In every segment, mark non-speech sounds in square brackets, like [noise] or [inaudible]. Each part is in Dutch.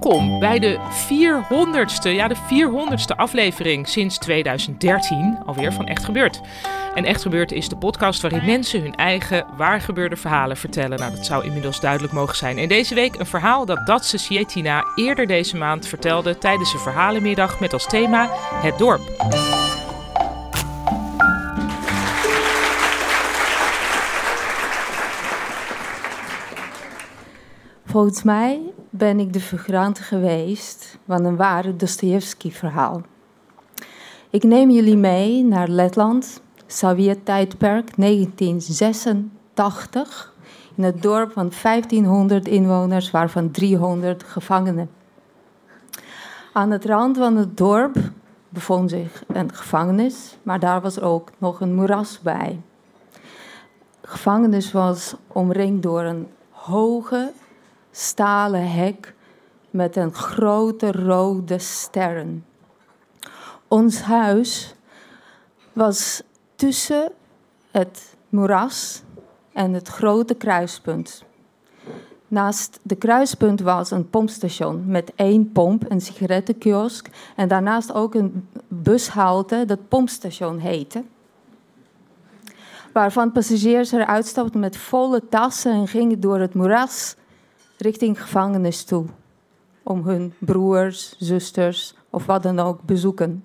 Welkom bij de 400ste, ja de 400ste aflevering sinds 2013 alweer van Echt Gebeurd. En Echt Gebeurd is de podcast waarin mensen hun eigen waargebeurde verhalen vertellen. Nou, dat zou inmiddels duidelijk mogen zijn. En deze week een verhaal dat Datse Sietina eerder deze maand vertelde tijdens een verhalenmiddag met als thema Het dorp. Volgens mij ben ik de figurant geweest van een ware Dostoevsky-verhaal. Ik neem jullie mee naar Letland, Sovjet-tijdperk 1986, in het dorp van 1500 inwoners, waarvan 300 gevangenen. Aan het rand van het dorp bevond zich een gevangenis, maar daar was ook nog een moeras bij. De gevangenis was omringd door een hoge stalen hek met een grote rode sterren. Ons huis was tussen het moeras en het grote kruispunt. Naast de kruispunt was een pompstation met één pomp, een sigarettenkiosk en daarnaast ook een bushalte dat pompstation heette. Waarvan passagiers eruit stapten met volle tassen en gingen door het moeras richting gevangenis toe. Om hun broers, zusters of wat dan ook bezoeken.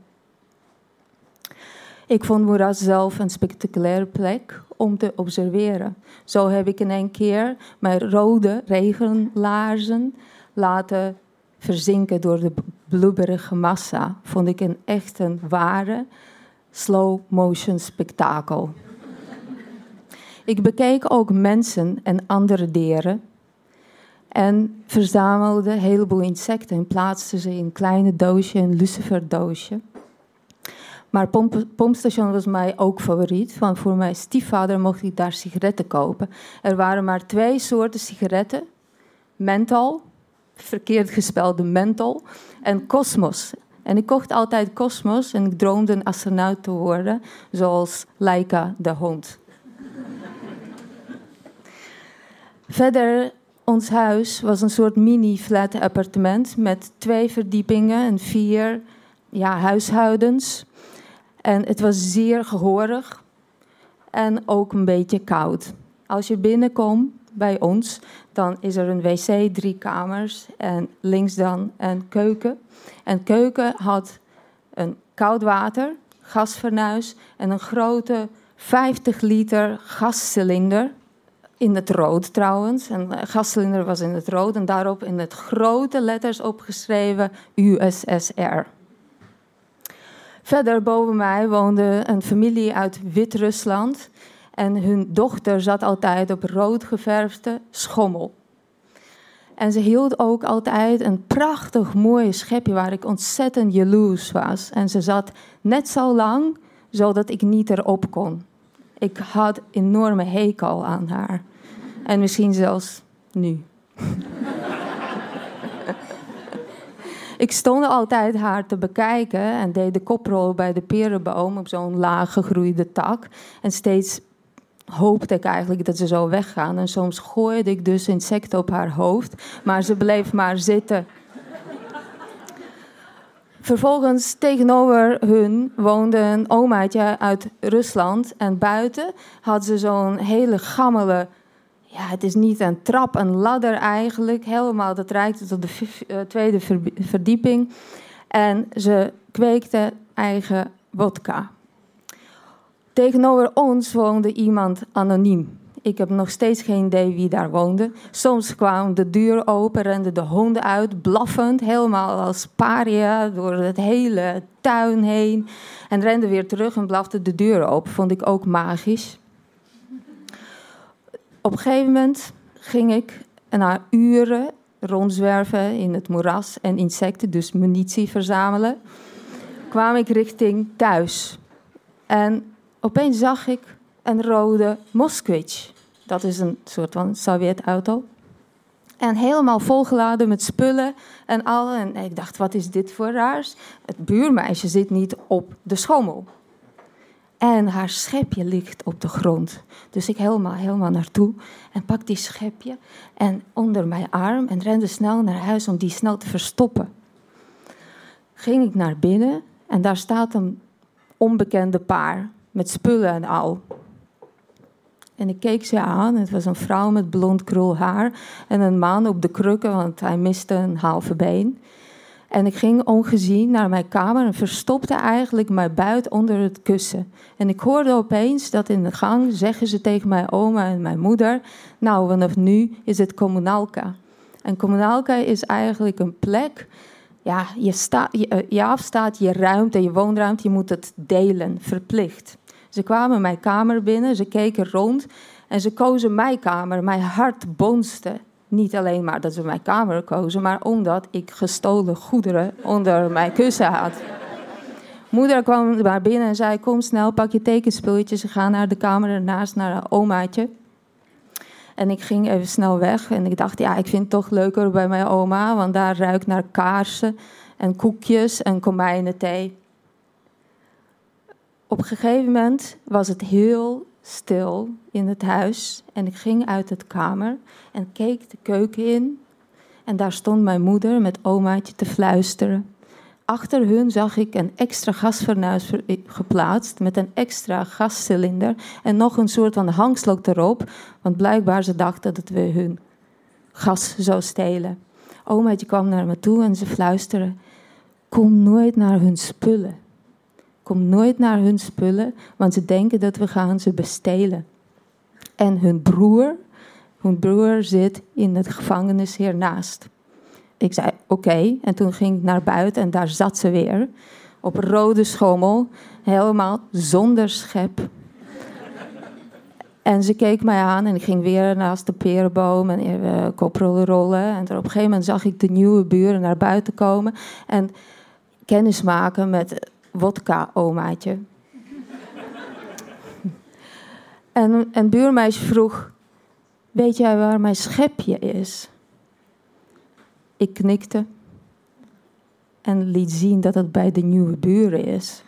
Ik vond Moeras zelf een spectaculaire plek om te observeren. Zo heb ik in een keer mijn rode regenlaarzen laten verzinken door de blubberige massa. Vond ik een echt een ware slow motion spektakel. Ik bekeek ook mensen en andere dieren en verzamelde een heleboel insecten en plaatste ze in kleine doosje, een luciferdoosje. Maar pomp, pompstation was mij ook favoriet, want voor mijn stiefvader mocht ik daar sigaretten kopen. Er waren maar twee soorten sigaretten. Menthol, verkeerd gespelde menthol, en Cosmos. En ik kocht altijd Cosmos en ik droomde een astronaut te worden, zoals Laika de hond. [laughs] Verder ons huis was een soort mini-flat appartement met twee verdiepingen en vier ja, huishoudens. En het was zeer gehoorig en ook een beetje koud. Als je binnenkomt bij ons, dan is er een wc, drie kamers en links dan een keuken. En keuken had een koud water, gasfornuis en een grote 50 liter gascilinder in het rood trouwens. Een gascilinder was in het rood en daarop in het grote letters opgeschreven USSR. Verder boven mij woonde een familie uit Wit-Rusland en hun dochter zat altijd op rood geverfde schommel. En ze hield ook altijd een prachtig mooi schepje waar ik ontzettend jaloers was. En ze zat net zo lang zodat ik niet erop kon. Ik had enorme hekel aan haar. En misschien zelfs nu. [laughs] ik stond altijd haar te bekijken en deed de koprol bij de perenboom op zo'n laag gegroeide tak. En steeds hoopte ik eigenlijk dat ze zou weggaan. En soms gooide ik dus insecten op haar hoofd, maar ze bleef maar zitten. Vervolgens tegenover hun woonde een omaatje uit Rusland. En buiten had ze zo'n hele gammele... Ja, het is niet een trap, een ladder eigenlijk. Helemaal, dat reikte tot de eh, tweede ver- verdieping. En ze kweekte eigen wodka. Tegenover ons woonde iemand anoniem. Ik heb nog steeds geen idee wie daar woonde. Soms kwam de deur open, renden de honden uit, blaffend, helemaal als paria door het hele tuin heen. En renden weer terug en blafte de deur open. Vond ik ook magisch. op een gegeven moment ging ik na uren rondzwerven in het moeras en insecten, dus munitie verzamelen, kwam ik richting thuis. En opeens zag ik een rode Moskvich. Dat is een soort van Sovjet-auto. En helemaal volgeladen met spullen en al. En ik dacht, wat is dit voor raars? Het buurmeisje zit niet op de schommel. En haar schepje ligt op de grond. Dus ik helemaal, helemaal naartoe en pak die schepje en onder mijn arm en rende snel naar huis om die snel te verstoppen. Ging ik naar binnen en daar staat een onbekende paar met spullen en al. En ik keek ze aan. Het was een vrouw met blond krul haar en een man op de krukken, want hij miste een halve been. En ik ging ongezien naar mijn kamer en verstopte eigenlijk mijn buit onder het kussen. En ik hoorde opeens dat in de gang zeggen ze tegen mijn oma en mijn moeder: Nou, vanaf nu is het communalka. En communalka is eigenlijk een plek. Ja, je, je, eh, je afstaat je ruimte, je woonruimte, je moet het delen, verplicht. Ze kwamen mijn kamer binnen, ze keken rond en ze kozen mijn kamer. Mijn hart bonste. Niet alleen maar dat ze mijn kamer kozen, maar omdat ik gestolen goederen onder mijn kussen had. Moeder kwam maar binnen en zei: Kom snel, pak je tekenspulletjes. Ze gaan naar de kamer ernaast, naar omaatje. En ik ging even snel weg en ik dacht: Ja, ik vind het toch leuker bij mijn oma, want daar ruikt naar kaarsen en koekjes en komijnenthee. Op een gegeven moment was het heel stil in het huis en ik ging uit het kamer en keek de keuken in. En daar stond mijn moeder met omaatje te fluisteren. Achter hun zag ik een extra gasfornuis geplaatst met een extra gascilinder en nog een soort van hangsloot erop, want blijkbaar ze dachten dat we hun gas zou stelen. Omaatje kwam naar me toe en ze fluisterde: Kom nooit naar hun spullen. Kom nooit naar hun spullen, want ze denken dat we gaan ze bestelen. En hun broer, hun broer zit in de gevangenis hiernaast. Ik zei oké, en toen ging ik naar buiten en daar zat ze weer. Op rode schommel, helemaal zonder schep. En ze keek mij aan en ik ging weer naast de perenboom en even koprollen rollen. En op een gegeven moment zag ik de nieuwe buren naar buiten komen en kennis maken met wodka-omaatje. en een buurmeisje vroeg: Weet jij waar mijn schepje is? Ik knikte en liet zien dat het bij de nieuwe buren is.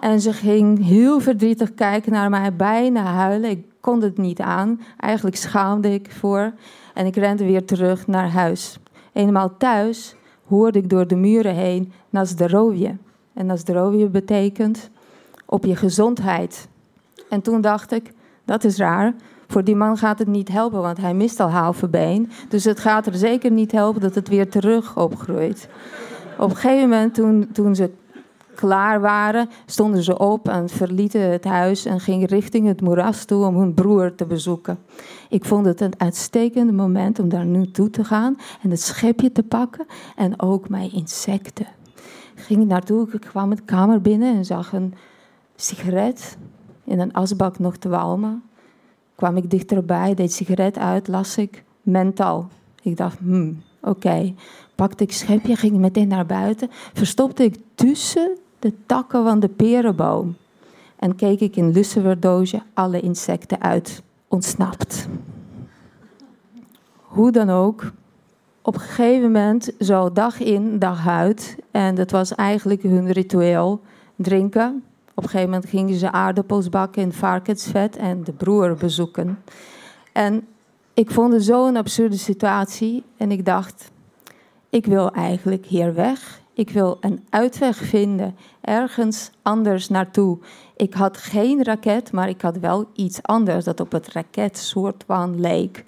en ze ging heel verdrietig kijken naar mij, bijna huilen. Ik kon het niet aan. Eigenlijk schaamde ik voor. En ik rende weer terug naar huis. Eenmaal thuis hoorde ik door de muren heen Nazdarovje. En Nazdarovje betekent op je gezondheid. En toen dacht ik, dat is raar. Voor die man gaat het niet helpen, want hij mist al halve been. Dus het gaat er zeker niet helpen dat het weer terug opgroeit. Op een gegeven moment, toen, toen ze klaar waren, stonden ze op en verlieten het huis en gingen richting het moeras toe om hun broer te bezoeken. Ik vond het een uitstekende moment om daar nu toe te gaan en het schepje te pakken en ook mijn insecten. Ik ging naartoe, ik kwam de kamer binnen en zag een sigaret in een asbak nog te walmen. Kwam ik dichterbij, deed sigaret uit, las ik mental. Ik dacht, hmm, oké. Pakte ik schepje, ging meteen naar buiten. Verstopte ik tussen de takken van de perenboom. En keek ik in lussenverdoosje alle insecten uit, ontsnapt. Hoe dan ook, op een gegeven moment, zo dag in, dag uit, en dat was eigenlijk hun ritueel, drinken. Op een gegeven moment gingen ze aardappels bakken in varkensvet en de broer bezoeken. En ik vond het zo'n absurde situatie en ik dacht, ik wil eigenlijk hier weg. Ik wil een uitweg vinden, ergens anders naartoe. Ik had geen raket, maar ik had wel iets anders dat op het raketsoort van leek.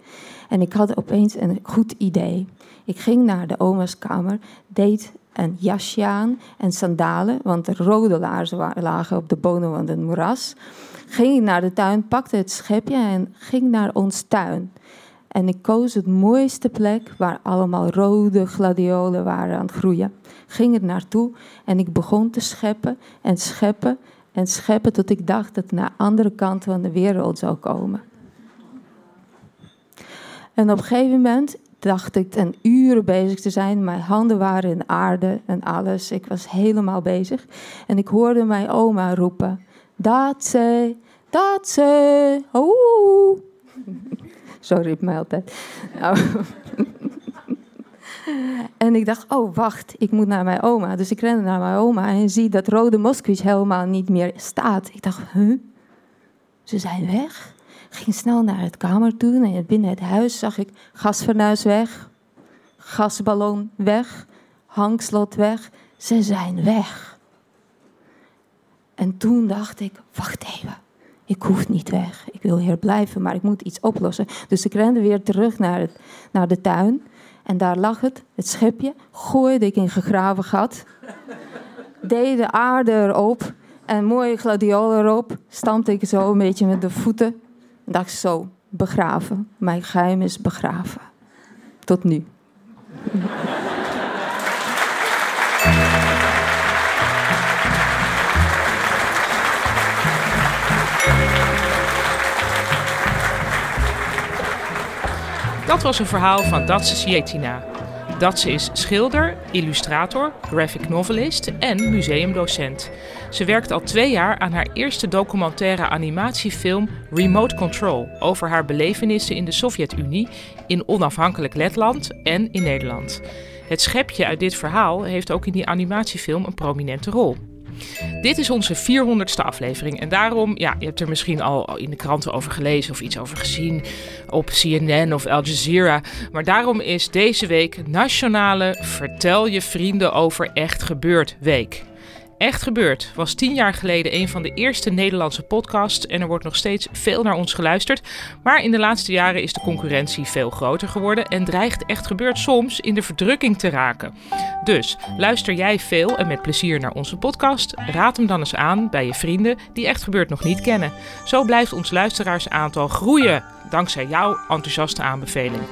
En ik had opeens een goed idee. Ik ging naar de oma's kamer, deed een jasje aan en sandalen, want de rode laarzen lagen op de bodem van het moeras. Ging naar de tuin, pakte het schepje en ging naar ons tuin. En ik koos het mooiste plek waar allemaal rode gladiolen waren aan het groeien. Ging er naartoe en ik begon te scheppen en scheppen en scheppen tot ik dacht dat het naar de andere kant van de wereld zou komen. En op een gegeven moment dacht ik een uur bezig te zijn. Mijn handen waren in aarde en alles. Ik was helemaal bezig. En ik hoorde mijn oma roepen: Dat ze, dat ze, oeh. Zo riep mij altijd. En ik dacht, oh wacht, ik moet naar mijn oma. Dus ik rende naar mijn oma en zie dat rode Moskowitz helemaal niet meer staat. Ik dacht, huh? Ze zijn weg. Ging snel naar het kamer toe en binnen het huis zag ik gasfornuis weg, gasballon weg, hangslot weg. Ze zijn weg. En toen dacht ik, wacht even, ik hoef niet weg. Ik wil hier blijven, maar ik moet iets oplossen. Dus ik rende weer terug naar, het, naar de tuin. En daar lag het, het schepje, gooide ik in gegraven gat. Deed de aarde erop en mooie gladiolen erop. Stampte ik zo een beetje met de voeten. En dacht zo, begraven. Mijn geheim is begraven. Tot nu. Dat was een verhaal van Datse Sietina. Datse is schilder, illustrator, graphic novelist en museumdocent. Ze werkt al twee jaar aan haar eerste documentaire animatiefilm Remote Control over haar belevenissen in de Sovjet-Unie, in onafhankelijk Letland en in Nederland. Het schepje uit dit verhaal heeft ook in die animatiefilm een prominente rol. Dit is onze 400ste aflevering. En daarom, ja, je hebt er misschien al in de kranten over gelezen of iets over gezien op CNN of Al Jazeera. Maar daarom is deze week Nationale Vertel je vrienden over echt gebeurd week. Echt gebeurd was tien jaar geleden een van de eerste Nederlandse podcasts en er wordt nog steeds veel naar ons geluisterd. Maar in de laatste jaren is de concurrentie veel groter geworden en dreigt Echt gebeurd soms in de verdrukking te raken. Dus luister jij veel en met plezier naar onze podcast? Raad hem dan eens aan bij je vrienden die Echt gebeurd nog niet kennen. Zo blijft ons luisteraarsaantal groeien dankzij jouw enthousiaste aanbeveling.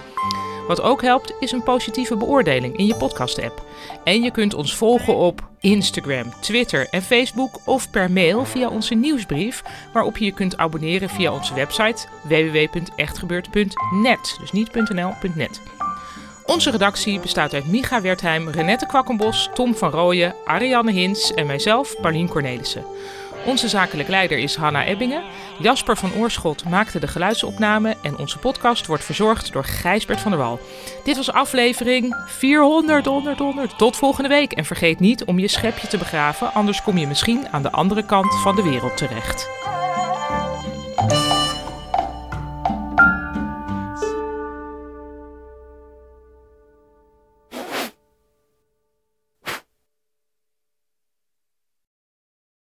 Wat ook helpt is een positieve beoordeling in je podcast-app. En je kunt ons volgen op Instagram, Twitter en Facebook of per mail via onze nieuwsbrief, waarop je je kunt abonneren via onze website www.echtgebeurd.net. Dus niet. Onze redactie bestaat uit Micha Wertheim, Renette Kwakkenbos, Tom van Rooyen, Ariane Hins en mijzelf, Paulien Cornelissen. Onze zakelijk leider is Hanna Ebbingen. Jasper van Oorschot maakte de geluidsopname en onze podcast wordt verzorgd door Gijsbert van der Wal. Dit was aflevering 400, 100, 100. Tot volgende week en vergeet niet om je schepje te begraven, anders kom je misschien aan de andere kant van de wereld terecht.